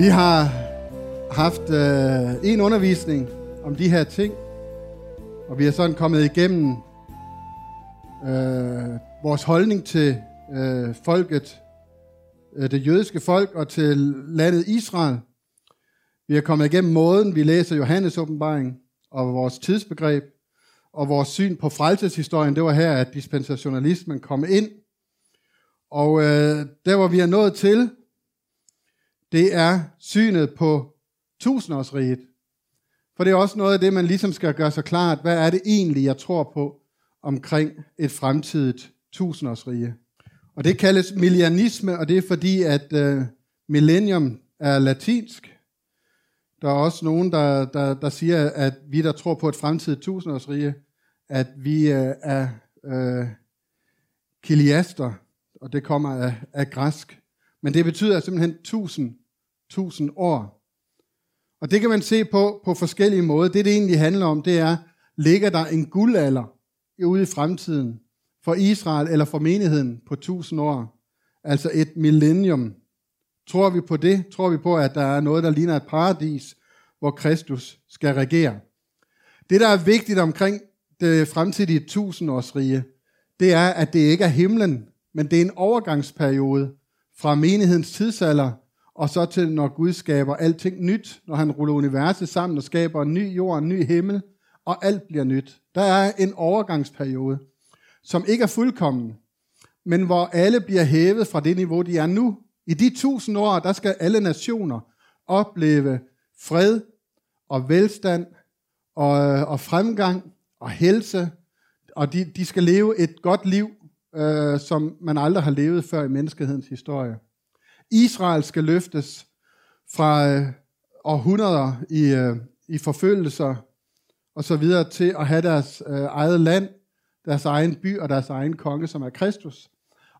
Vi har haft øh, en undervisning om de her ting, og vi er sådan kommet igennem øh, vores holdning til øh, folket, øh, det jødiske folk og til landet Israel. Vi er kommet igennem måden, vi læser Johannes åbenbaring og vores tidsbegreb og vores syn på frelseshistorien. Det var her, at dispensationalismen kom ind. Og øh, der, hvor vi er nået til, det er synet på tusindårsriget. For det er også noget af det, man ligesom skal gøre sig klart. Hvad er det egentlig, jeg tror på omkring et fremtidigt tusindårsrige? Og det kaldes millianisme, og det er fordi, at øh, millennium er latinsk. Der er også nogen, der, der, der siger, at vi, der tror på et fremtidigt tusindårsrige, at vi øh, er øh, kiliaster, og det kommer af, af græsk. Men det betyder simpelthen tusind, tusind år. Og det kan man se på på forskellige måder. Det, det egentlig handler om, det er, ligger der en guldalder ude i fremtiden for Israel eller for menigheden på tusind år? Altså et millennium. Tror vi på det? Tror vi på, at der er noget, der ligner et paradis, hvor Kristus skal regere? Det, der er vigtigt omkring det fremtidige tusindårsrige, det er, at det ikke er himlen, men det er en overgangsperiode fra menighedens tidsalder, og så til når Gud skaber alting nyt, når han ruller universet sammen og skaber en ny jord, en ny himmel, og alt bliver nyt. Der er en overgangsperiode, som ikke er fuldkommen, men hvor alle bliver hævet fra det niveau, de er nu. I de tusind år, der skal alle nationer opleve fred og velstand og, og fremgang og helse, og de, de skal leve et godt liv, øh, som man aldrig har levet før i menneskehedens historie. Israel skal løftes fra øh, århundreder i, øh, i forfølgelser og så videre til at have deres øh, eget land, deres egen by og deres egen konge, som er Kristus.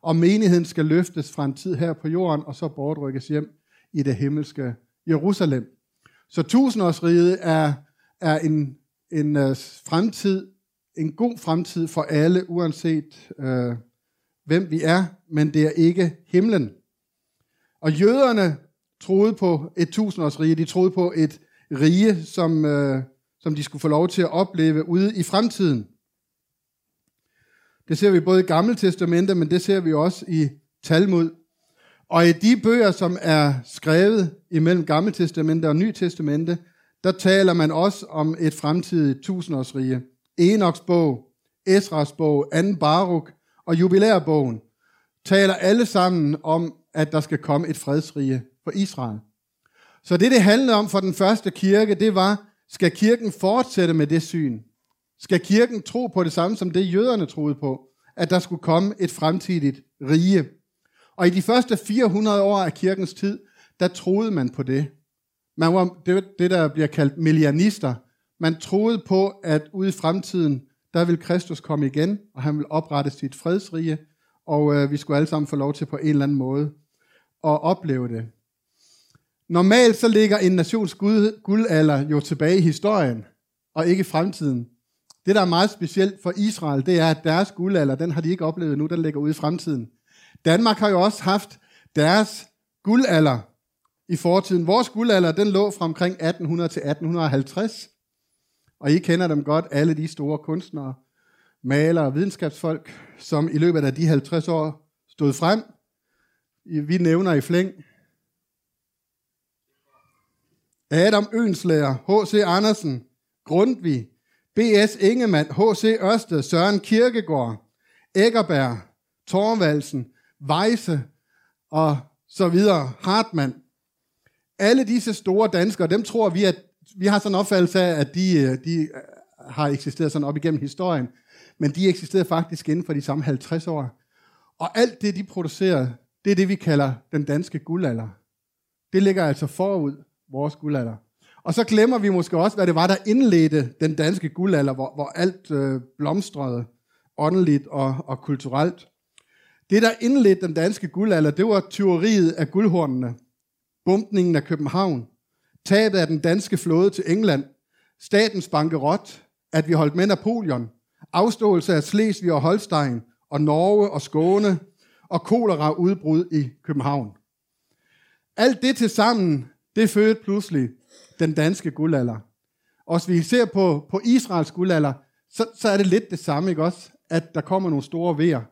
Og menigheden skal løftes fra en tid her på jorden, og så bortrykkes hjem i det himmelske Jerusalem. Så tusindårsriget er, er en, en øh, fremtid, en god fremtid for alle, uanset øh, hvem vi er, men det er ikke himlen. Og jøderne troede på et tusindårsrige, de troede på et rige, som, øh, som de skulle få lov til at opleve ude i fremtiden. Det ser vi både i Gamle Testamente, men det ser vi også i Talmud. Og i de bøger, som er skrevet imellem Gamle Testamente og Ny Testamente, der taler man også om et fremtidigt tusindårsrige. Enoks bog, Esras bog, Anden Baruk og Jubilærbogen taler alle sammen om, at der skal komme et fredsrige for Israel. Så det, det handlede om for den første kirke, det var, skal kirken fortsætte med det syn? Skal kirken tro på det samme, som det jøderne troede på? At der skulle komme et fremtidigt rige. Og i de første 400 år af kirkens tid, der troede man på det. Man var det, det der bliver kaldt millianister. Man troede på, at ude i fremtiden, der vil Kristus komme igen, og han vil oprette sit fredsrige, og øh, vi skulle alle sammen få lov til på en eller anden måde at opleve det. Normalt så ligger en nations guld, guldalder jo tilbage i historien, og ikke i fremtiden. Det, der er meget specielt for Israel, det er, at deres guldalder, den har de ikke oplevet nu, den ligger ude i fremtiden. Danmark har jo også haft deres guldalder i fortiden. Vores guldalder, den lå fra omkring 1800 til 1850. Og I kender dem godt, alle de store kunstnere, malere og videnskabsfolk, som i løbet af de 50 år stod frem. Vi nævner i flæng Adam Ønslager, H.C. Andersen, Grundtvig, B.S. Ingemann, H.C. Ørsted, Søren Kirkegaard, Eggerberg, Torvaldsen, Weisse og så videre, Hartmann. Alle disse store danskere, dem tror vi, at vi har sådan en opfattelse af, at de, øh, de øh, har eksisteret sådan op igennem historien, men de eksisterede faktisk inden for de samme 50 år. Og alt det, de producerede, det er det, vi kalder den danske guldalder. Det ligger altså forud vores guldalder. Og så glemmer vi måske også, hvad det var, der indledte den danske guldalder, hvor, hvor alt øh, blomstrede åndeligt og, og kulturelt. Det, der indledte den danske guldalder, det var tyveriet af guldhornene, bumpningen af København, tabet af den danske flåde til England, statens bankerot, at vi holdt med Napoleon, afståelse af Slesvig og Holstein, og Norge og Skåne, og kolera udbrud i København. Alt det til sammen det fødte pludselig den danske guldalder. Og hvis vi ser på, på Israels guldalder, så, så er det lidt det samme, ikke også? At der kommer nogle store vejer,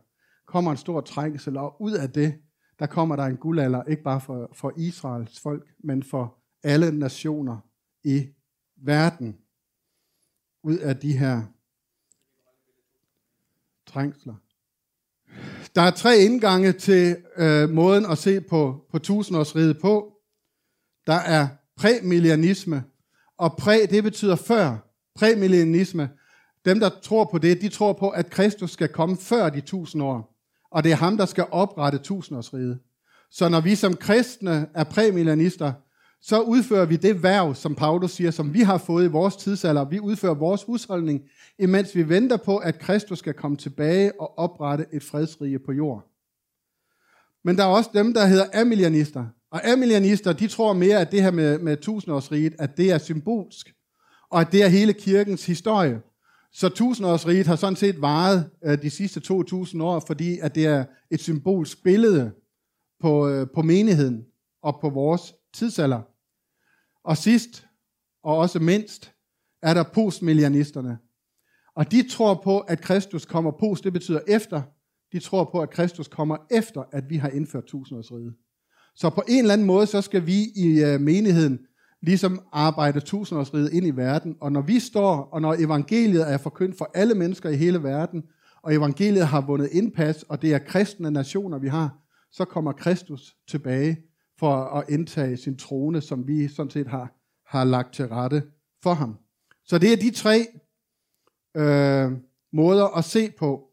kommer en stor trængsel, og ud af det, der kommer der en guldalder, ikke bare for, for Israels folk, men for alle nationer i verden. Ud af de her trængsler. Der er tre indgange til øh, måden at se på, på tusindårsriget på. Der er præmillianisme, og præ, det betyder før. Præmillianisme, dem der tror på det, de tror på, at Kristus skal komme før de tusind år. Og det er ham, der skal oprette tusindårsriget. Så når vi som kristne er præmillianister, så udfører vi det værv, som Paulus siger, som vi har fået i vores tidsalder. Vi udfører vores husholdning, imens vi venter på, at Kristus skal komme tilbage og oprette et fredsrige på jord. Men der er også dem, der hedder amillianister. Og amillianister, de tror mere, at det her med, med tusindårsriget, at det er symbolsk, og at det er hele kirkens historie. Så tusindårsriget har sådan set varet øh, de sidste 2000 år, fordi at det er et symbolsk billede på, øh, på menigheden og på vores tidsalder. Og sidst, og også mindst, er der postmillianisterne. Og de tror på, at Kristus kommer post, det betyder efter. De tror på, at Kristus kommer efter, at vi har indført tusindårsriget. Så på en eller anden måde, så skal vi i øh, menigheden ligesom arbejde tusindårsriget ind i verden. Og når vi står, og når evangeliet er forkyndt for alle mennesker i hele verden, og evangeliet har vundet indpas, og det er kristne nationer, vi har, så kommer Kristus tilbage for at indtage sin trone, som vi sådan set har, har lagt til rette for ham. Så det er de tre øh, måder at se på,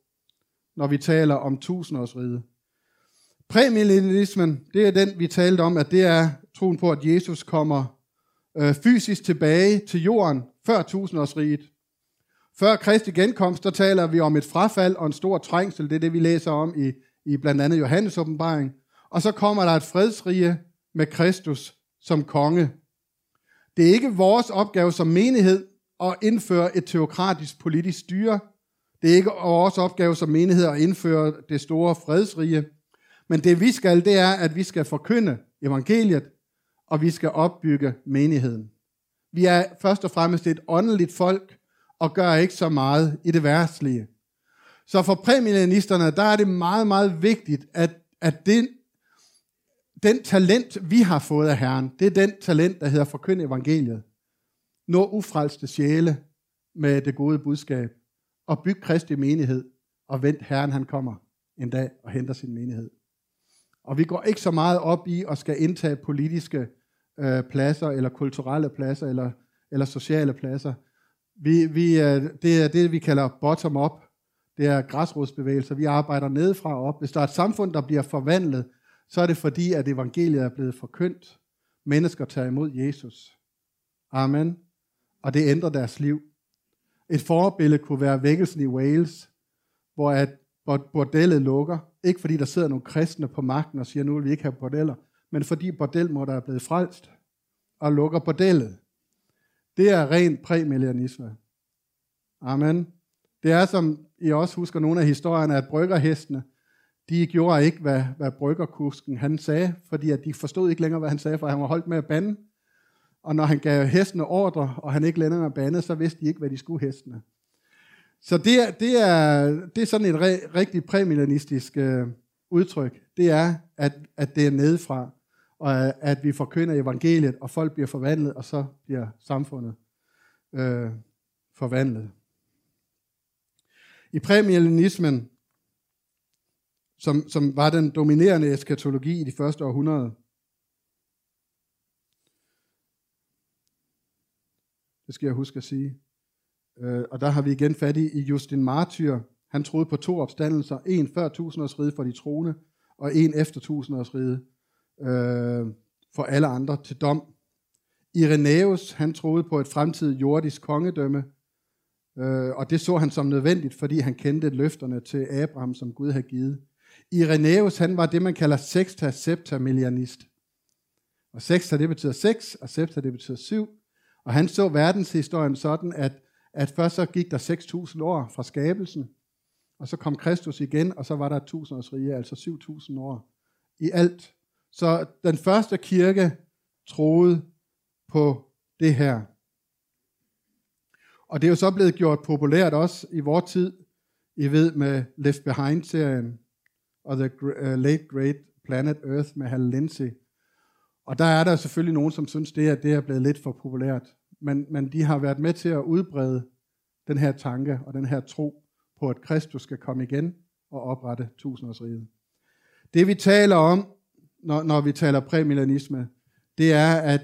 når vi taler om tusindårsriget. Præmillennialismen, det er den, vi talte om, at det er troen på, at Jesus kommer øh, fysisk tilbage til jorden før tusindårsriget. Før Kristi genkomst, der taler vi om et frafald og en stor trængsel. Det er det, vi læser om i, i blandt andet Johannes åbenbaring. Og så kommer der et fredsrige med Kristus som konge. Det er ikke vores opgave som menighed at indføre et teokratisk politisk styre. Det er ikke vores opgave som menighed at indføre det store fredsrige. Men det vi skal, det er, at vi skal forkynde evangeliet, og vi skal opbygge menigheden. Vi er først og fremmest et åndeligt folk, og gør ikke så meget i det værtslige. Så for præmillenisterne, der er det meget, meget vigtigt, at, at den, den talent, vi har fået af Herren, det er den talent, der hedder forkynd evangeliet. Nå ufrelste sjæle med det gode budskab, og byg Kristi menighed, og vent Herren, han kommer en dag og henter sin menighed. Og vi går ikke så meget op i at skal indtage politiske øh, pladser, eller kulturelle pladser, eller, eller sociale pladser. Vi, vi, øh, det er det, vi kalder bottom-up. Det er græsrodsbevægelser. Vi arbejder nedefra og op. Hvis der er et samfund, der bliver forvandlet, så er det fordi, at evangeliet er blevet forkyndt. Mennesker tager imod Jesus. Amen. Og det ændrer deres liv. Et forbillede kunne være vækkelsen i Wales, hvor at bordellet lukker. Ikke fordi der sidder nogle kristne på magten og siger, nu vil vi ikke have bordeller, men fordi bordelmor, der er blevet frelst og lukker bordellet. Det er ren præmillianisme. Amen. Det er, som I også husker nogle af historierne, at bryggerhestene, de gjorde ikke, hvad, hvad bryggerkusken han sagde, fordi at de forstod ikke længere, hvad han sagde, for han var holdt med at bande. Og når han gav hestene ordre, og han ikke længere bandede, så vidste de ikke, hvad de skulle hestene. Så det er, det er, det er sådan et re, rigtig præmillianistisk øh, udtryk. Det er, at, at det er nedefra, og at vi forkynder evangeliet, og folk bliver forvandlet, og så bliver samfundet øh, forvandlet. I præmillianismen, som, som var den dominerende eskatologi i de første århundrede, det skal jeg huske at sige, Øh, og der har vi igen fat i Justin Martyr. Han troede på to opstandelser. En før tusindårsrige for de troende, og en efter tusindårsrige øh, for alle andre til dom. Irenaeus, han troede på et fremtidigt jordisk kongedømme, øh, og det så han som nødvendigt, fordi han kendte løfterne til Abraham, som Gud havde givet. Irenaeus, han var det, man kalder sexta septa millianist. Og sexta, det betyder seks, og septa, det betyder syv. Og han så verdenshistorien sådan, at at først så gik der 6.000 år fra skabelsen, og så kom Kristus igen, og så var der et tusindårsrige, altså 7.000 år i alt. Så den første kirke troede på det her. Og det er jo så blevet gjort populært også i vores tid, I ved med Left Behind-serien og The øh, Late Great Planet Earth med Hal Lindsey. Og der er der selvfølgelig nogen, som synes, det er, det er blevet lidt for populært. Men, men de har været med til at udbrede den her tanke og den her tro på, at Kristus skal komme igen og oprette tusindårsriget. Det vi taler om, når, når vi taler præmillenisme, det er, at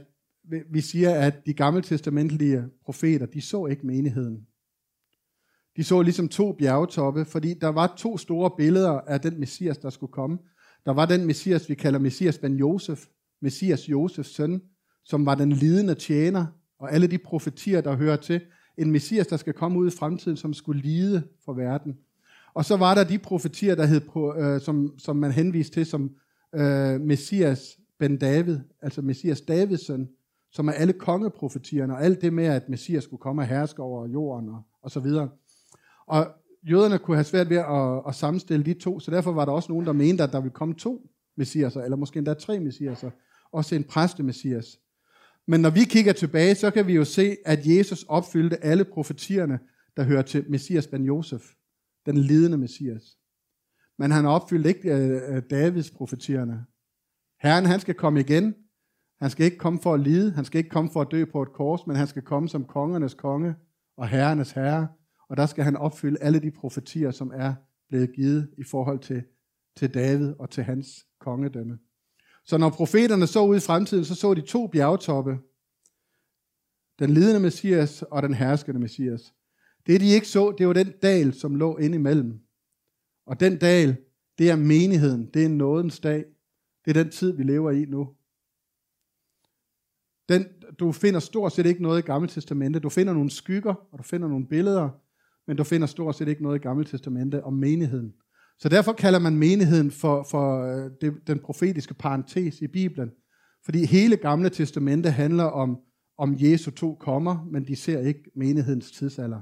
vi siger, at de gammeltestamentlige profeter, de så ikke menigheden. De så ligesom to bjergtoppe, fordi der var to store billeder af den messias, der skulle komme. Der var den messias, vi kalder messias ben Josef, messias Josefs søn, som var den lidende tjener, og alle de profetier, der hører til. En messias, der skal komme ud i fremtiden, som skulle lide for verden. Og så var der de profetier, der hed, på, øh, som, som man henviste til som øh, messias ben David, altså messias Davids søn, som er alle kongeprofetierne, og alt det med, at Messias skulle komme og herske over jorden, og, og så videre. Og jøderne kunne have svært ved at, at sammenstille de to, så derfor var der også nogen, der mente, at der ville komme to messiaser, eller måske endda tre messiaser, også en præstemessias. Men når vi kigger tilbage, så kan vi jo se, at Jesus opfyldte alle profetierne, der hører til Messias ben Josef, den lidende Messias. Men han opfyldte ikke uh, Davids profetierne. Herren, han skal komme igen, han skal ikke komme for at lide, han skal ikke komme for at dø på et kors, men han skal komme som kongernes konge og herrenes herre. Og der skal han opfylde alle de profetier, som er blevet givet i forhold til, til David og til hans kongedømme. Så når profeterne så ud i fremtiden, så så de to bjergtoppe. Den lidende messias og den herskende messias. Det de ikke så, det var den dal, som lå ind imellem. Og den dal, det er menigheden. Det er nådens dag. Det er den tid, vi lever i nu. Den, du finder stort set ikke noget i Gamle Testamente. Du finder nogle skygger, og du finder nogle billeder, men du finder stort set ikke noget i Gamle Testamente om menigheden. Så derfor kalder man menigheden for, for øh, det, den profetiske parentes i Bibelen. Fordi hele Gamle Testamente handler om, om Jesu to kommer, men de ser ikke menighedens tidsalder.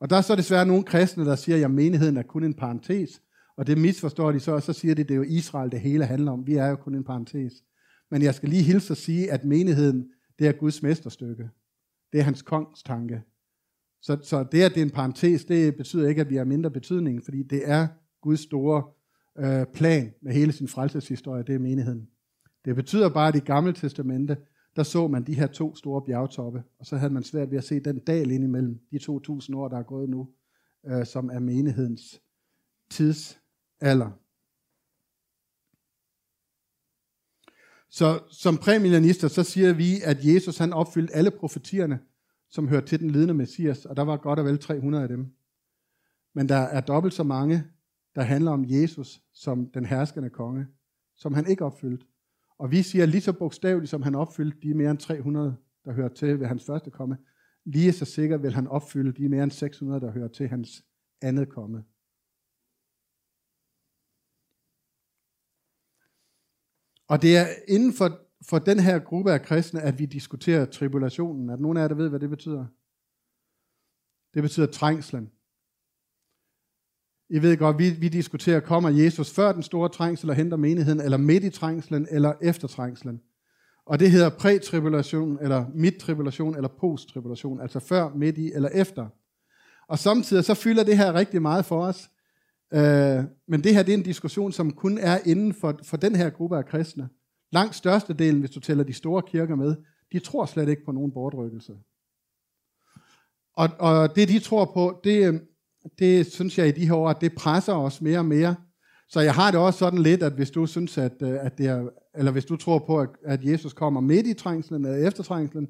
Og der er så desværre nogle kristne, der siger, at menigheden er kun en parentes, og det misforstår de så, og så siger de, at det er jo Israel, det hele handler om. Vi er jo kun en parentes. Men jeg skal lige hilse og sige, at menigheden, det er Guds mesterstykke. Det er hans kongstanke. Så, så det, at det er en parentes, det betyder ikke, at vi har mindre betydning, fordi det er Guds store øh, plan med hele sin frelseshistorie, det er menigheden. Det betyder bare, at i gamle testamente, der så man de her to store bjergtoppe, og så havde man svært ved at se den dal ind imellem de 2.000 år, der er gået nu, øh, som er menighedens tidsalder. Så som præmillianister, så siger vi, at Jesus han opfyldte alle profetierne, som hørte til den lidende messias, og der var godt og vel 300 af dem. Men der er dobbelt så mange, der handler om Jesus som den herskende konge, som han ikke opfyldte. Og vi siger lige så bogstaveligt, som han opfyldte de mere end 300, der hører til ved hans første komme, lige så sikkert vil han opfylde de mere end 600, der hører til hans andet komme. Og det er inden for, for den her gruppe af kristne, at vi diskuterer tribulationen. At nogen af jer, der ved, hvad det betyder? Det betyder trængslen. I ved godt, vi, vi diskuterer, kommer Jesus før den store trængsel og henter menigheden, eller midt i trængslen, eller efter trængslen. Og det hedder prætribulation, eller midtribulation, eller posttribulation, altså før, midt i eller efter. Og samtidig så fylder det her rigtig meget for os. Øh, men det her det er en diskussion, som kun er inden for, for den her gruppe af kristne. Langt størstedelen, hvis du tæller de store kirker med, de tror slet ikke på nogen bortrykkelse. Og, og det de tror på, det, det synes jeg i de her år, at det presser os mere og mere. Så jeg har det også sådan lidt, at hvis du synes, at, øh, at det er, eller hvis du tror på, at, at Jesus kommer midt i trængslen eller efter trængslen,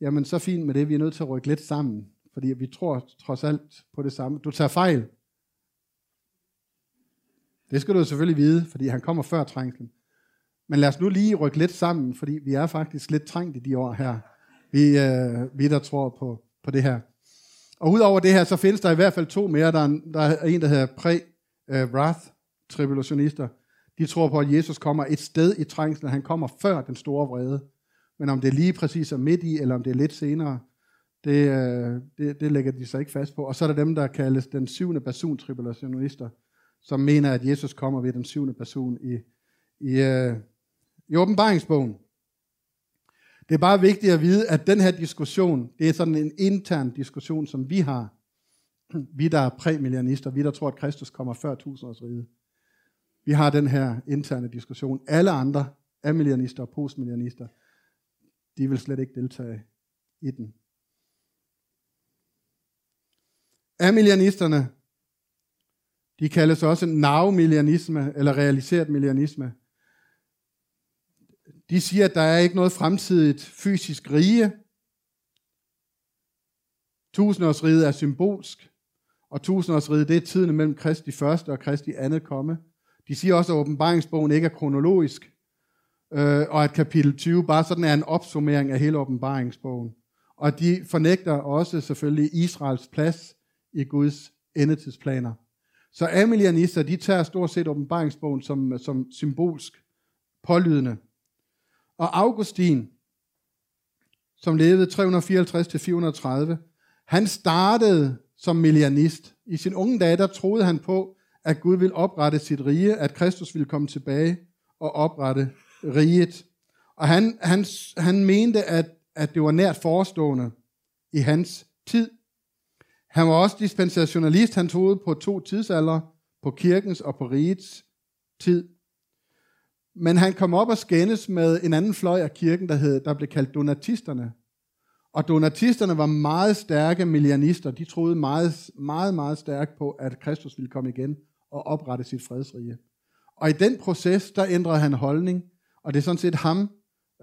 jamen så fint med det, vi er nødt til at rykke lidt sammen, fordi vi tror trods alt på det samme. Du tager fejl. Det skal du selvfølgelig vide, fordi han kommer før trængslen. Men lad os nu lige rykke lidt sammen, fordi vi er faktisk lidt trængt i de år her. Vi, øh, vi der tror på, på det her. Og udover det her, så findes der i hvert fald to mere. Der er en, der, er en der hedder pre-wrath-tribulationister. Øh, de tror på, at Jesus kommer et sted i trængslen. Han kommer før den store vrede. Men om det er lige præcis er midt i, eller om det er lidt senere, det, øh, det, det lægger de sig ikke fast på. Og så er der dem, der kaldes den syvende person tribulationister, som mener, at Jesus kommer ved den syvende person i, i, øh, i åbenbaringsbogen. Det er bare vigtigt at vide, at den her diskussion, det er sådan en intern diskussion, som vi har. Vi, der er præmillianister, vi, der tror, at Kristus kommer før tusindårsriget. Vi har den her interne diskussion. Alle andre er millionister og postmillianister, de vil slet ikke deltage i den. Amillianisterne, de kaldes også navmillianisme eller realiseret millianisme. De siger, at der er ikke noget fremtidigt fysisk rige. Tusindårsriget er symbolsk, og tusindårsriget det er tiden mellem Kristi første og Kristi andet komme. De siger også, at åbenbaringsbogen ikke er kronologisk, øh, og at kapitel 20 bare sådan er en opsummering af hele åbenbaringsbogen. Og de fornægter også selvfølgelig Israels plads i Guds endetidsplaner. Så amelianister, de tager stort set åbenbaringsbogen som, som symbolsk pålydende. Og Augustin, som levede 354-430, han startede som millianist. I sin unge dage, der troede han på, at Gud ville oprette sit rige, at Kristus ville komme tilbage og oprette riget. Og han, han, han mente, at, at det var nært forestående i hans tid. Han var også dispensationalist. Han troede på to tidsalder, på kirkens og på rigets tid. Men han kom op og skændes med en anden fløj af kirken, der, hed, der blev kaldt donatisterne. Og donatisterne var meget stærke millianister. De troede meget, meget, meget stærkt på, at Kristus ville komme igen og oprette sit fredsrige. Og i den proces, der ændrede han holdning, og det er sådan set ham,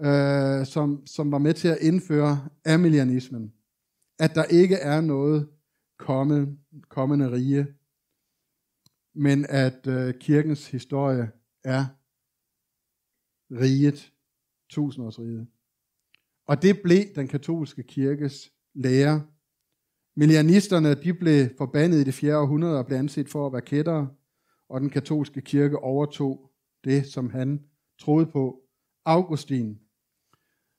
øh, som, som var med til at indføre amilianismen. At der ikke er noget kommende, kommende rige, men at øh, kirkens historie er riget, tusindårsriget. Og det blev den katolske kirkes lære. Millianisterne de blev forbandet i det 4. århundrede og blev anset for at være kættere, og den katolske kirke overtog det, som han troede på. Augustin.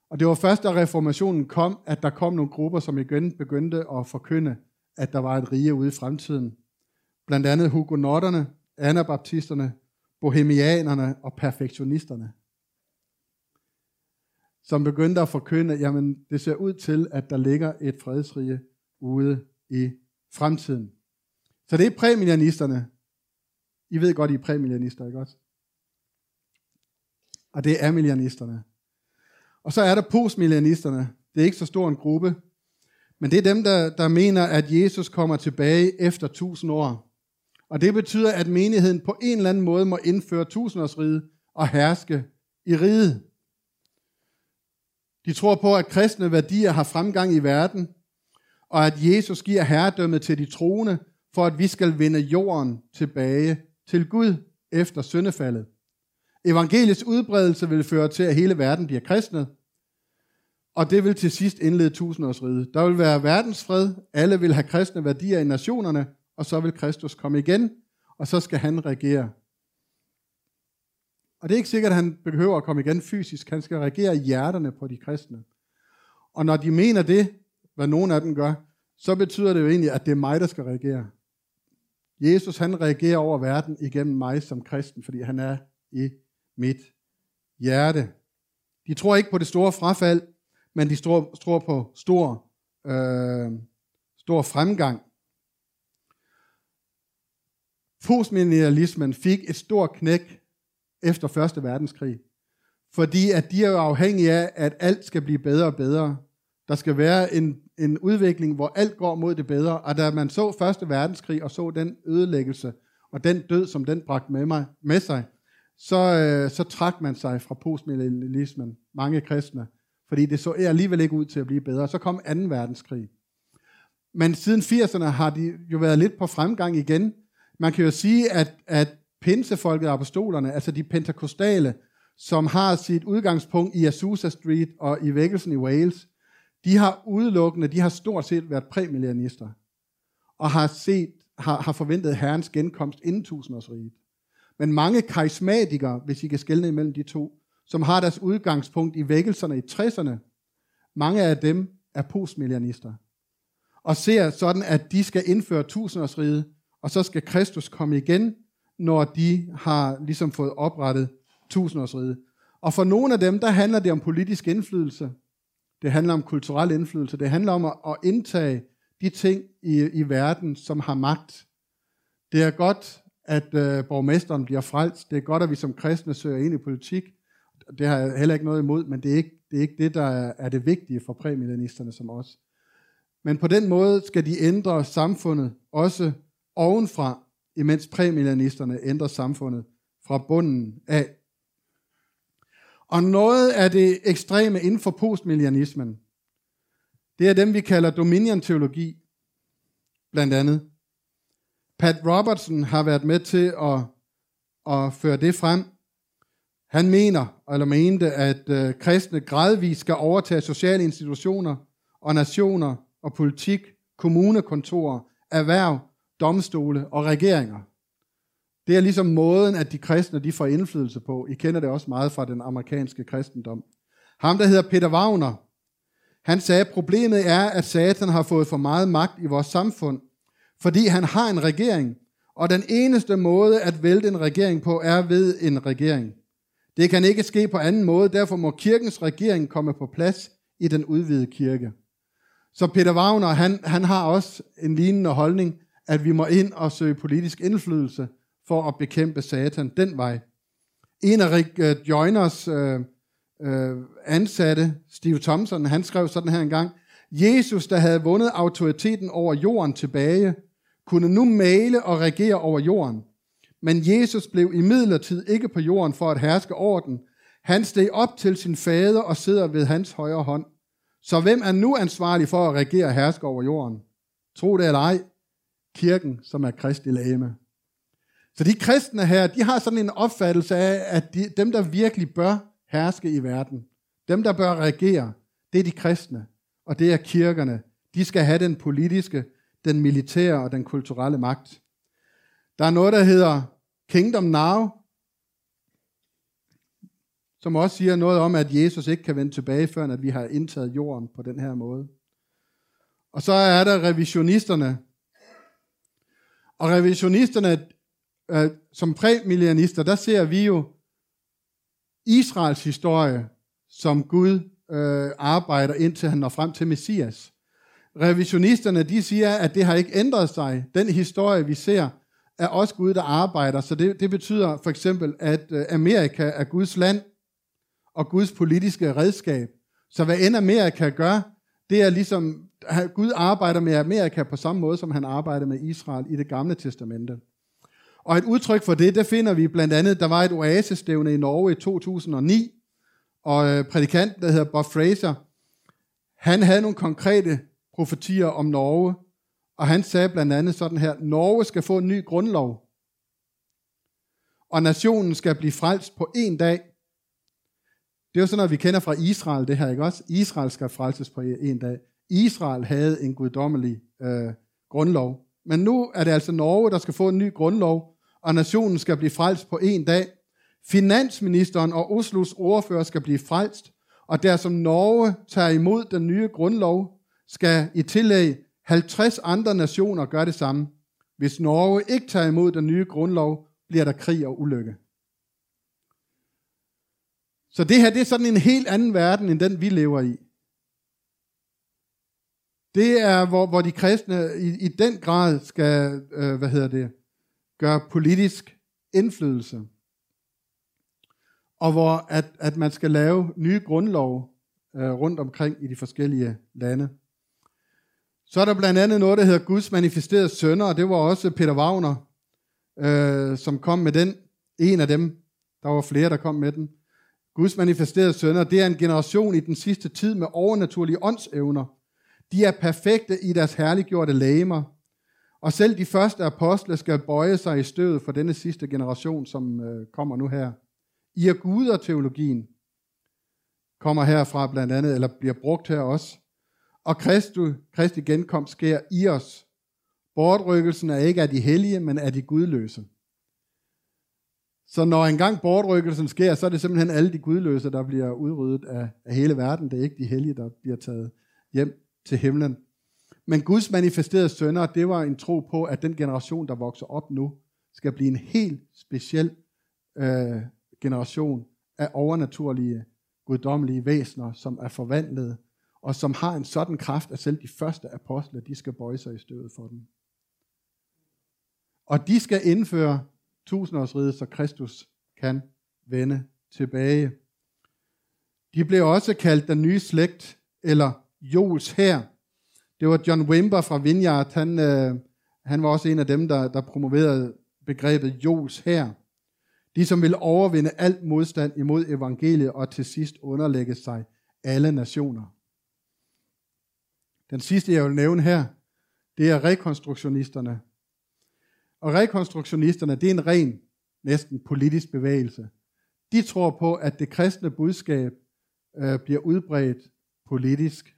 Og det var først, da reformationen kom, at der kom nogle grupper, som igen begyndte at forkynde, at der var et rige ude i fremtiden. Blandt andet hugonotterne, anabaptisterne, bohemianerne og perfektionisterne som begyndte at forkynde, jamen det ser ud til, at der ligger et fredsrige ude i fremtiden. Så det er præmillianisterne. I ved godt, I er præmillianister, ikke også? Og det er millionisterne. Og så er der postmillianisterne. Det er ikke så stor en gruppe, men det er dem, der, der mener, at Jesus kommer tilbage efter tusind år. Og det betyder, at menigheden på en eller anden måde må indføre tusindårsriget og herske i riget. De tror på, at kristne værdier har fremgang i verden, og at Jesus giver herredømmet til de troende, for at vi skal vinde jorden tilbage til Gud efter syndefaldet. Evangeliets udbredelse vil føre til, at hele verden bliver kristnet, og det vil til sidst indlede tusindårsriget. Der vil være verdensfred, alle vil have kristne værdier i nationerne, og så vil Kristus komme igen, og så skal han regere og det er ikke sikkert, at han behøver at komme igen fysisk. Han skal reagere hjerterne på de kristne. Og når de mener det, hvad nogen af dem gør, så betyder det jo egentlig, at det er mig, der skal reagere. Jesus, han reagerer over verden igennem mig som kristen, fordi han er i mit hjerte. De tror ikke på det store frafald, men de tror, tror på stor, øh, stor fremgang. Postmillennialismen fik et stort knæk efter Første Verdenskrig. Fordi at de er jo afhængige af, at alt skal blive bedre og bedre. Der skal være en, en udvikling, hvor alt går mod det bedre. Og da man så Første Verdenskrig og så den ødelæggelse og den død, som den bragte med, mig, med sig, så, øh, så trak man sig fra postmillennialismen, mange kristne, fordi det så alligevel ikke ud til at blive bedre. Så kom 2. verdenskrig. Men siden 80'erne har de jo været lidt på fremgang igen. Man kan jo sige, at, at pinsefolket og apostolerne, altså de pentakostale, som har sit udgangspunkt i Azusa Street og i vækkelsen i Wales, de har udelukkende, de har stort set været præmillionister, og har, set, har, har forventet herrens genkomst inden tusindårsriget. Men mange karismatikere, hvis I kan skelne imellem de to, som har deres udgangspunkt i vækkelserne i 60'erne, mange af dem er postmillionister. og ser sådan, at de skal indføre tusindårsriget, og så skal Kristus komme igen når de har ligesom fået oprettet tusindårsriget. Og for nogle af dem, der handler det om politisk indflydelse. Det handler om kulturel indflydelse. Det handler om at, at indtage de ting i, i verden, som har magt. Det er godt, at øh, borgmesteren bliver frelst. Det er godt, at vi som kristne søger ind i politik. Det har jeg heller ikke noget imod, men det er ikke det, er ikke det der er, er det vigtige for præmillenisterne som os. Men på den måde skal de ændre samfundet også ovenfra, imens præmillanisterne ændrer samfundet fra bunden af. Og noget af det ekstreme inden for postmillianismen, det er dem, vi kalder dominion-teologi, blandt andet. Pat Robertson har været med til at, at føre det frem. Han mener, eller mente, at øh, kristne gradvist skal overtage sociale institutioner og nationer og politik, kommunekontorer, erhverv, domstole og regeringer. Det er ligesom måden, at de kristne de får indflydelse på. I kender det også meget fra den amerikanske kristendom. Ham, der hedder Peter Wagner, han sagde, at problemet er, at Satan har fået for meget magt i vores samfund, fordi han har en regering, og den eneste måde at vælte en regering på er ved en regering. Det kan ikke ske på anden måde, derfor må kirkens regering komme på plads i den udvidede kirke. Så Peter Wagner, han, han har også en lignende holdning, at vi må ind og søge politisk indflydelse for at bekæmpe Satan den vej. En af Rick uh, Joiners øh, øh, ansatte, Steve Thompson, han skrev sådan her engang, Jesus, der havde vundet autoriteten over jorden tilbage, kunne nu male og regere over jorden. Men Jesus blev i ikke på jorden for at herske over den. Han steg op til sin fader og sidder ved hans højre hånd. Så hvem er nu ansvarlig for at regere og herske over jorden? Tro det eller ej, kirken, som er Kristi læme. Så de kristne her, de har sådan en opfattelse af, at de, dem, der virkelig bør herske i verden, dem, der bør regere, det er de kristne, og det er kirkerne. De skal have den politiske, den militære og den kulturelle magt. Der er noget, der hedder Kingdom Now, som også siger noget om, at Jesus ikke kan vende tilbage, før at vi har indtaget jorden på den her måde. Og så er der revisionisterne. Og revisionisterne, øh, som præmillianister, der ser vi jo Israels historie, som Gud øh, arbejder indtil han når frem til Messias. Revisionisterne, de siger, at det har ikke ændret sig. Den historie, vi ser, er også Gud, der arbejder. Så det, det betyder for eksempel, at øh, Amerika er Guds land og Guds politiske redskab. Så hvad end Amerika gør, det er ligesom, Gud arbejder med Amerika på samme måde, som han arbejder med Israel i det gamle testamente. Og et udtryk for det, det finder vi blandt andet, der var et oasestævne i Norge i 2009, og øh, prædikanten, der hedder Bob Fraser, han havde nogle konkrete profetier om Norge, og han sagde blandt andet sådan her, Norge skal få en ny grundlov, og nationen skal blive frelst på en dag. Det er jo sådan noget, vi kender fra Israel, det her, ikke også? Israel skal frelses på en dag. Israel havde en guddommelig øh, grundlov. Men nu er det altså Norge, der skal få en ny grundlov, og nationen skal blive frelst på en dag. Finansministeren og Oslos ordfører skal blive frelst, og der som Norge tager imod den nye grundlov, skal i tillæg 50 andre nationer gøre det samme. Hvis Norge ikke tager imod den nye grundlov, bliver der krig og ulykke. Så det her, det er sådan en helt anden verden, end den vi lever i. Det er, hvor, hvor de kristne i, i den grad skal, øh, hvad hedder det, gøre politisk indflydelse. Og hvor at, at man skal lave nye grundlov øh, rundt omkring i de forskellige lande. Så er der blandt andet noget, der hedder Guds manifesterede sønner, og det var også Peter Wagner, øh, som kom med den. En af dem. Der var flere, der kom med den. Guds manifesterede sønner, det er en generation i den sidste tid med overnaturlige åndsevner. De er perfekte i deres herliggjorte lægemer. Og selv de første apostle skal bøje sig i støvet for denne sidste generation, som øh, kommer nu her. I er guder teologien kommer herfra blandt andet, eller bliver brugt her også. Og Kristus, Kristi genkomst sker i os. Bortrykkelsen er ikke af de hellige, men af de gudløse. Så når engang bortrykkelsen sker, så er det simpelthen alle de gudløse, der bliver udryddet af, af hele verden. Det er ikke de hellige, der bliver taget hjem til himlen. Men Guds manifesterede sønner, det var en tro på, at den generation, der vokser op nu, skal blive en helt speciel øh, generation af overnaturlige, guddommelige væsener, som er forvandlet og som har en sådan kraft, at selv de første apostle, de skal bøje sig i støvet for dem. Og de skal indføre tusindårsriget, så Kristus kan vende tilbage. De blev også kaldt den nye slægt, eller Jols her. Det var John Wimber fra Vineyard, han, øh, han var også en af dem, der, der promoverede begrebet Jols her. De, som vil overvinde alt modstand imod evangeliet og til sidst underlægge sig alle nationer. Den sidste, jeg vil nævne her, det er rekonstruktionisterne. Og rekonstruktionisterne, det er en ren, næsten politisk bevægelse. De tror på, at det kristne budskab øh, bliver udbredt politisk.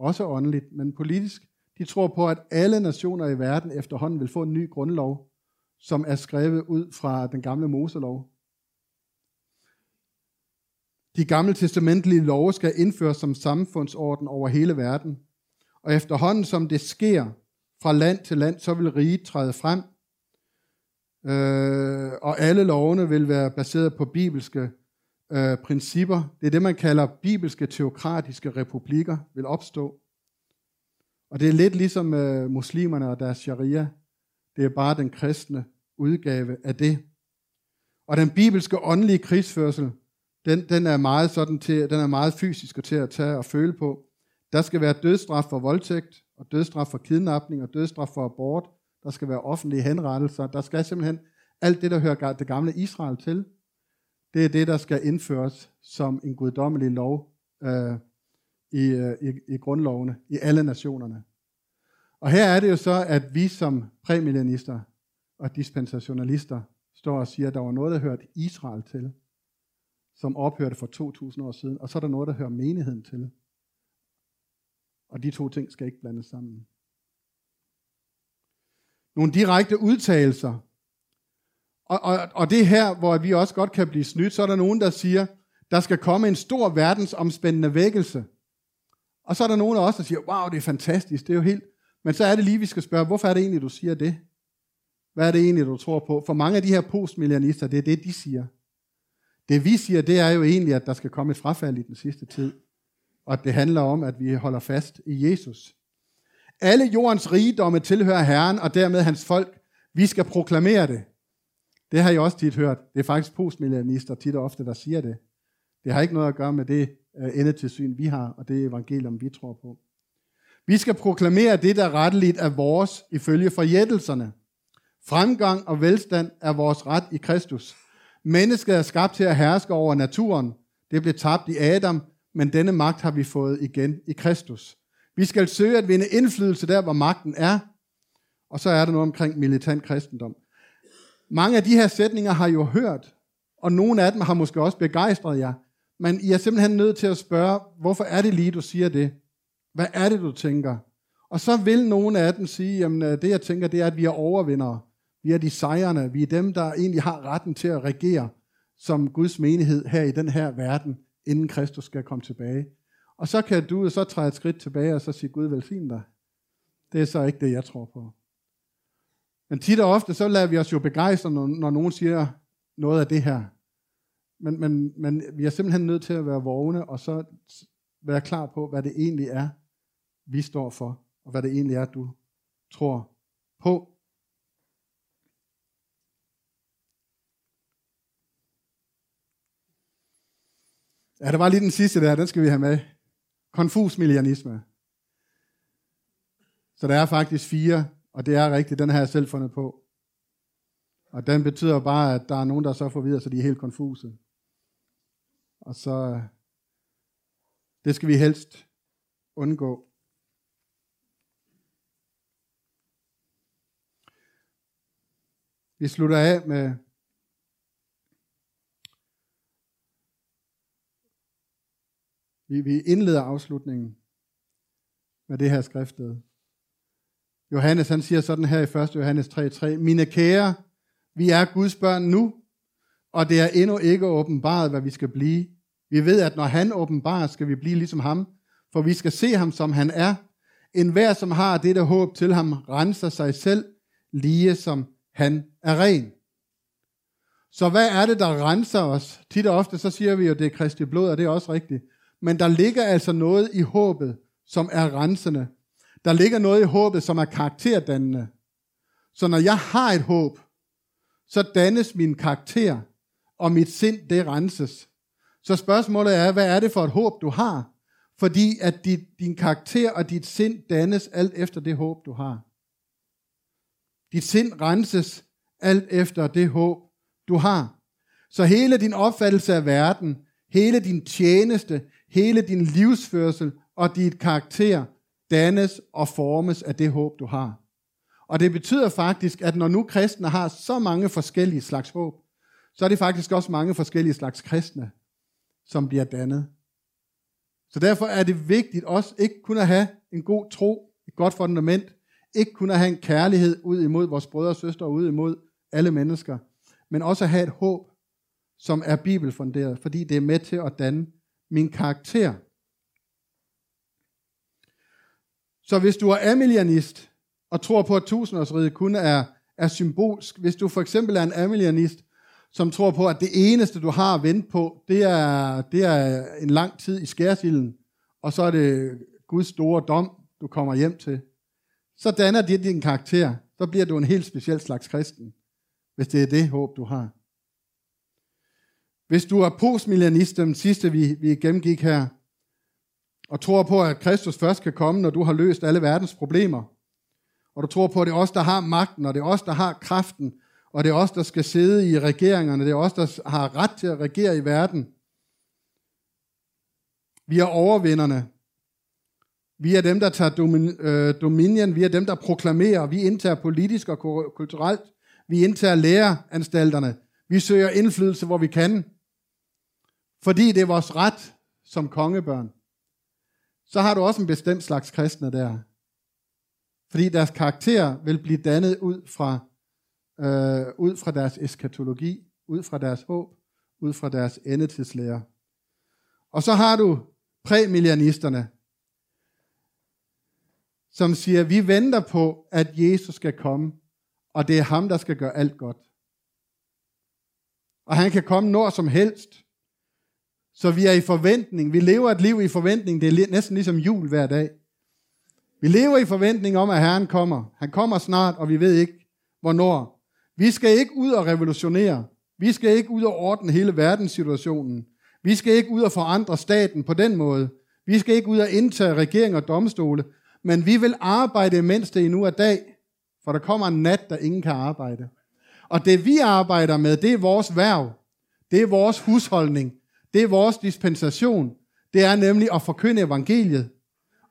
Også åndeligt, men politisk. De tror på, at alle nationer i verden efterhånden vil få en ny grundlov, som er skrevet ud fra den gamle Moselov. De gamle testamentlige love skal indføres som samfundsorden over hele verden. Og efterhånden som det sker fra land til land, så vil riget træde frem. Øh, og alle lovene vil være baseret på bibelske øh, principper. Det er det, man kalder bibelske teokratiske republikker, vil opstå. Og det er lidt ligesom øh, muslimerne og deres sharia. Det er bare den kristne udgave af det. Og den bibelske åndelige krigsførsel, den, den, er meget sådan til, den er meget fysisk og til at tage og føle på. Der skal være dødsstraf for voldtægt, og dødsstraf for kidnapning, og dødsstraf for abort. Der skal være offentlige henrettelser. Der skal simpelthen alt det, der hører det gamle Israel til. Det er det, der skal indføres som en guddommelig lov øh, i, øh, i, i grundlovene, i alle nationerne. Og her er det jo så, at vi som præmillenister og dispensationalister står og siger, at der var noget, der hørte Israel til, som ophørte for 2000 år siden, og så er der noget, der hører menigheden til. Og de to ting skal ikke blandes sammen. Nogle direkte udtalelser. Og, og, og det her, hvor vi også godt kan blive snydt, så er der nogen, der siger, der skal komme en stor verdensomspændende vækkelse. Og så er der nogen af os, der siger, wow, det er fantastisk, det er jo helt... Men så er det lige, vi skal spørge, hvorfor er det egentlig, du siger det? Hvad er det egentlig, du tror på? For mange af de her postmillionister, det er det, de siger. Det vi siger, det er jo egentlig, at der skal komme et frafald i den sidste tid og at det handler om, at vi holder fast i Jesus. Alle jordens rigdomme tilhører Herren, og dermed hans folk. Vi skal proklamere det. Det har jeg også tit hørt. Det er faktisk postmillionister tit og ofte, der siger det. Det har ikke noget at gøre med det øh, endetilsyn, vi har, og det evangelium, vi tror på. Vi skal proklamere det, der retteligt er vores, ifølge forjættelserne. Fremgang og velstand er vores ret i Kristus. Mennesket er skabt til at herske over naturen. Det blev tabt i Adam, men denne magt har vi fået igen i Kristus. Vi skal søge at vinde indflydelse der, hvor magten er, og så er der noget omkring militant kristendom. Mange af de her sætninger har I jo hørt, og nogle af dem har måske også begejstret jer, men I er simpelthen nødt til at spørge, hvorfor er det lige, du siger det? Hvad er det, du tænker? Og så vil nogle af dem sige, jamen øh, det jeg tænker, det er, at vi er overvindere. Vi er de sejrende. Vi er dem, der egentlig har retten til at regere som Guds menighed her i den her verden inden Kristus skal komme tilbage. Og så kan du så træde et skridt tilbage og så sige, Gud velsign dig. Det er så ikke det, jeg tror på. Men tit og ofte, så lader vi os jo begejstre, når, når nogen siger noget af det her. Men, men, men vi er simpelthen nødt til at være vågne, og så være klar på, hvad det egentlig er, vi står for, og hvad det egentlig er, du tror på. Ja, der var lige den sidste der, den skal vi have med. Konfus millianisme. Så der er faktisk fire, og det er rigtigt, den har jeg selv fundet på. Og den betyder bare, at der er nogen, der så får videre, så de er helt konfuse. Og så, øh, det skal vi helst undgå. Vi slutter af med Vi, vi indleder afslutningen med det her skriftet. Johannes han siger sådan her i 1. Johannes 3:3, Mine kære, vi er Guds børn nu, og det er endnu ikke åbenbart, hvad vi skal blive. Vi ved, at når han åbenbarer, skal vi blive ligesom ham, for vi skal se ham, som han er. En hver, som har dette håb til ham, renser sig selv, lige som han er ren. Så hvad er det, der renser os? Tit og ofte så siger vi jo, at det er Kristi blod, og det er også rigtigt. men der ligger altså noget i håbet, som er rensende. Der ligger noget i håbet, som er karakterdannende. Så når jeg har et håb, så dannes min karakter, og mit sind, det renses. Så spørgsmålet er, hvad er det for et håb, du har? Fordi at dit, din karakter og dit sind dannes alt efter det håb, du har. Dit sind renses alt efter det håb, du har. Så hele din opfattelse af verden, hele din tjeneste, hele din livsførsel og dit karakter dannes og formes af det håb, du har. Og det betyder faktisk, at når nu kristne har så mange forskellige slags håb, så er det faktisk også mange forskellige slags kristne, som bliver dannet. Så derfor er det vigtigt også ikke kun at have en god tro, et godt fundament, ikke kun at have en kærlighed ud imod vores brødre og søstre, ud imod alle mennesker, men også at have et håb, som er bibelfunderet, fordi det er med til at danne min karakter. Så hvis du er amilianist og tror på, at tusindårsriget kun er, er symbolsk, hvis du for eksempel er en amilianist, som tror på, at det eneste, du har at vente på, det er, det er en lang tid i skærsilden, og så er det Guds store dom, du kommer hjem til. Så danner det din karakter. Så bliver du en helt speciel slags kristen, hvis det er det håb, du har. Hvis du er postmillianist, den sidste vi, vi gennemgik her, og tror på, at Kristus først kan komme, når du har løst alle verdens problemer, og du tror på, at det er os, der har magten, og det er os, der har kraften, og det er os, der skal sidde i regeringerne, det er os, der har ret til at regere i verden. Vi er overvinderne. Vi er dem, der tager øh, dominion, vi er dem, der proklamerer, vi indtager politisk og kulturelt, vi indtager læreanstalterne, vi søger indflydelse, hvor vi kan, fordi det er vores ret som kongebørn. Så har du også en bestemt slags kristne der. Fordi deres karakter vil blive dannet ud fra øh, ud fra deres eskatologi, ud fra deres håb, ud fra deres endetidslære. Og så har du præmillianisterne, som siger, vi venter på, at Jesus skal komme, og det er ham, der skal gøre alt godt. Og han kan komme når som helst. Så vi er i forventning. Vi lever et liv i forventning. Det er næsten ligesom jul hver dag. Vi lever i forventning om, at Herren kommer. Han kommer snart, og vi ved ikke, hvornår. Vi skal ikke ud og revolutionere. Vi skal ikke ud og ordne hele verdenssituationen. Vi skal ikke ud og forandre staten på den måde. Vi skal ikke ud og indtage regering og domstole. Men vi vil arbejde, mens det endnu er dag. For der kommer en nat, der ingen kan arbejde. Og det vi arbejder med, det er vores værv. Det er vores husholdning. Det er vores dispensation. Det er nemlig at forkynde evangeliet.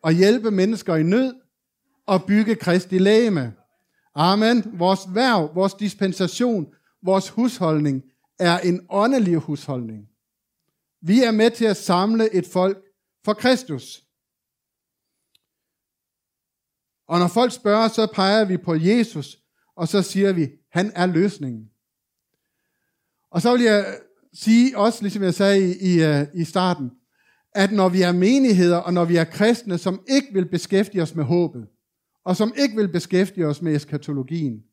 Og hjælpe mennesker i nød. Og bygge Kristi lægeme. Amen. Vores værv, vores dispensation, vores husholdning er en åndelig husholdning. Vi er med til at samle et folk for Kristus. Og når folk spørger, så peger vi på Jesus, og så siger vi, han er løsningen. Og så vil jeg sige også, ligesom jeg sagde i, i, øh, i starten, at når vi er menigheder, og når vi er kristne, som ikke vil beskæftige os med håbet, og som ikke vil beskæftige os med eskatologien.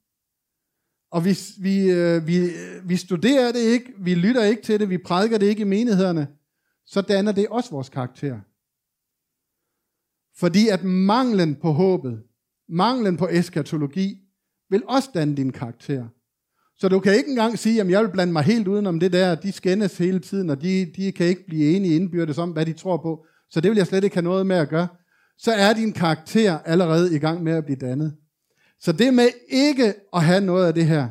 Og vi, vi, øh, vi, vi studerer det ikke, vi lytter ikke til det, vi prædiker det ikke i menighederne, så danner det også vores karakter. Fordi at manglen på håbet, manglen på eskatologi, vil også danne din karakter. Så du kan ikke engang sige, at jeg vil blande mig helt udenom det der, de skændes hele tiden, og de, de kan ikke blive enige indbyrdes om, hvad de tror på. Så det vil jeg slet ikke have noget med at gøre så er din karakter allerede i gang med at blive dannet. Så det med ikke at have noget af det her,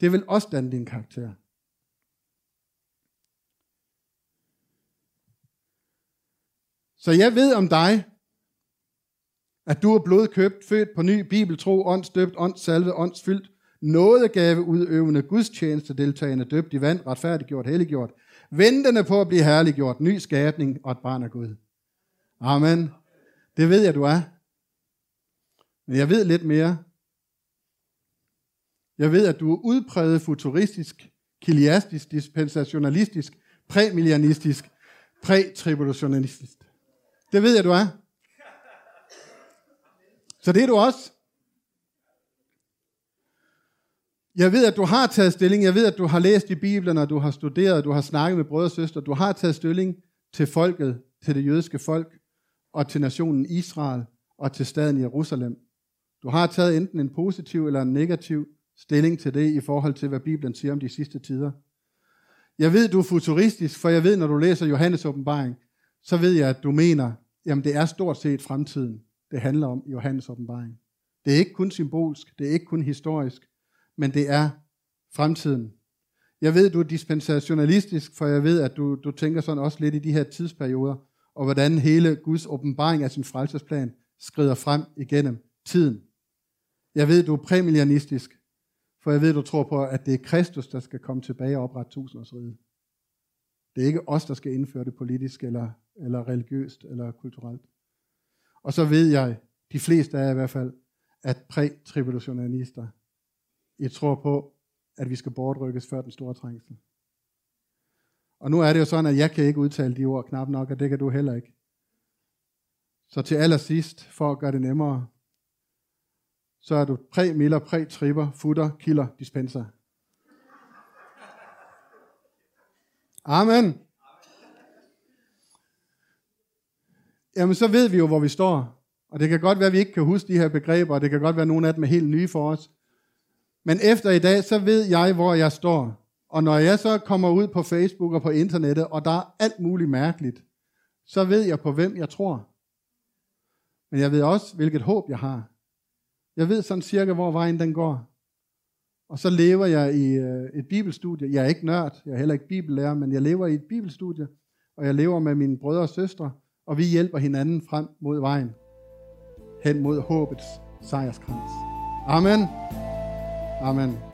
det vil også danne din karakter. Så jeg ved om dig, at du er blodkøbt, født på ny, bibeltro, åndsdøbt, åndssalvet, åndsfyldt, nådegave, udøvende, gudstjeneste, deltagende, døbt i vand, retfærdiggjort, helliggjort, ventende på at blive herliggjort, ny skabning og et barn af Gud. Amen. Det ved jeg, du er. Men jeg ved lidt mere. Jeg ved, at du er udpræget futuristisk, kiliastisk, dispensationalistisk, præmillianistisk, prætribulationalistisk. Det ved jeg, du er. Så det er du også. Jeg ved, at du har taget stilling. Jeg ved, at du har læst i Bibelen, og du har studeret, du har snakket med brødre og søstre. Du har taget stilling til folket til det jødiske folk, og til nationen Israel, og til staden Jerusalem. Du har taget enten en positiv eller en negativ stilling til det i forhold til, hvad Bibelen siger om de sidste tider. Jeg ved, du er futuristisk, for jeg ved, når du læser Johannes åbenbaring, så ved jeg, at du mener, jamen det er stort set fremtiden, det handler om i Johannes åbenbaring. Det er ikke kun symbolsk, det er ikke kun historisk, men det er fremtiden. Jeg ved, du er dispensationalistisk, for jeg ved, at du, du tænker sådan også lidt i de her tidsperioder, og hvordan hele Guds åbenbaring af sin frelsesplan skrider frem igennem tiden. Jeg ved, du er præmillianistisk, for jeg ved, du tror på, at det er Kristus, der skal komme tilbage og oprette tusindårsriget. Det er ikke os, der skal indføre det politisk, eller, eller religiøst, eller kulturelt. Og så ved jeg, de fleste af jer i hvert fald, at prætribulationalister, jeg tror på, at vi skal bortrykkes før den store trængsel. Og nu er det jo sådan, at jeg kan ikke udtale de ord knap nok, og det kan du heller ikke. Så til allersidst, for at gøre det nemmere, så er du præ, miller, præ, tripper, futter, kilder, dispenser. Amen. Jamen, så ved vi jo, hvor vi står. Og det kan godt være, at vi ikke kan huske de her begreber, og det kan godt være, at nogle af dem er helt nye for os. Men efter i dag, så ved jeg, hvor jeg står. Og når jeg så kommer ud på Facebook og på internettet, og der er alt muligt mærkeligt, så ved jeg på, hvem jeg tror. Men jeg ved også, hvilket håb jeg har. Jeg ved sådan cirka, hvor vejen den går. Og så lever jeg i øh, et bibelstudie. Jeg er ikke nørd, jeg er heller ikke bibellærer, men jeg lever i et bibelstudie, og jeg lever med mine brødre og søstre, og vi hjælper hinanden frem mod vejen, hen mod håbets sejrskrans. Amen. Amen.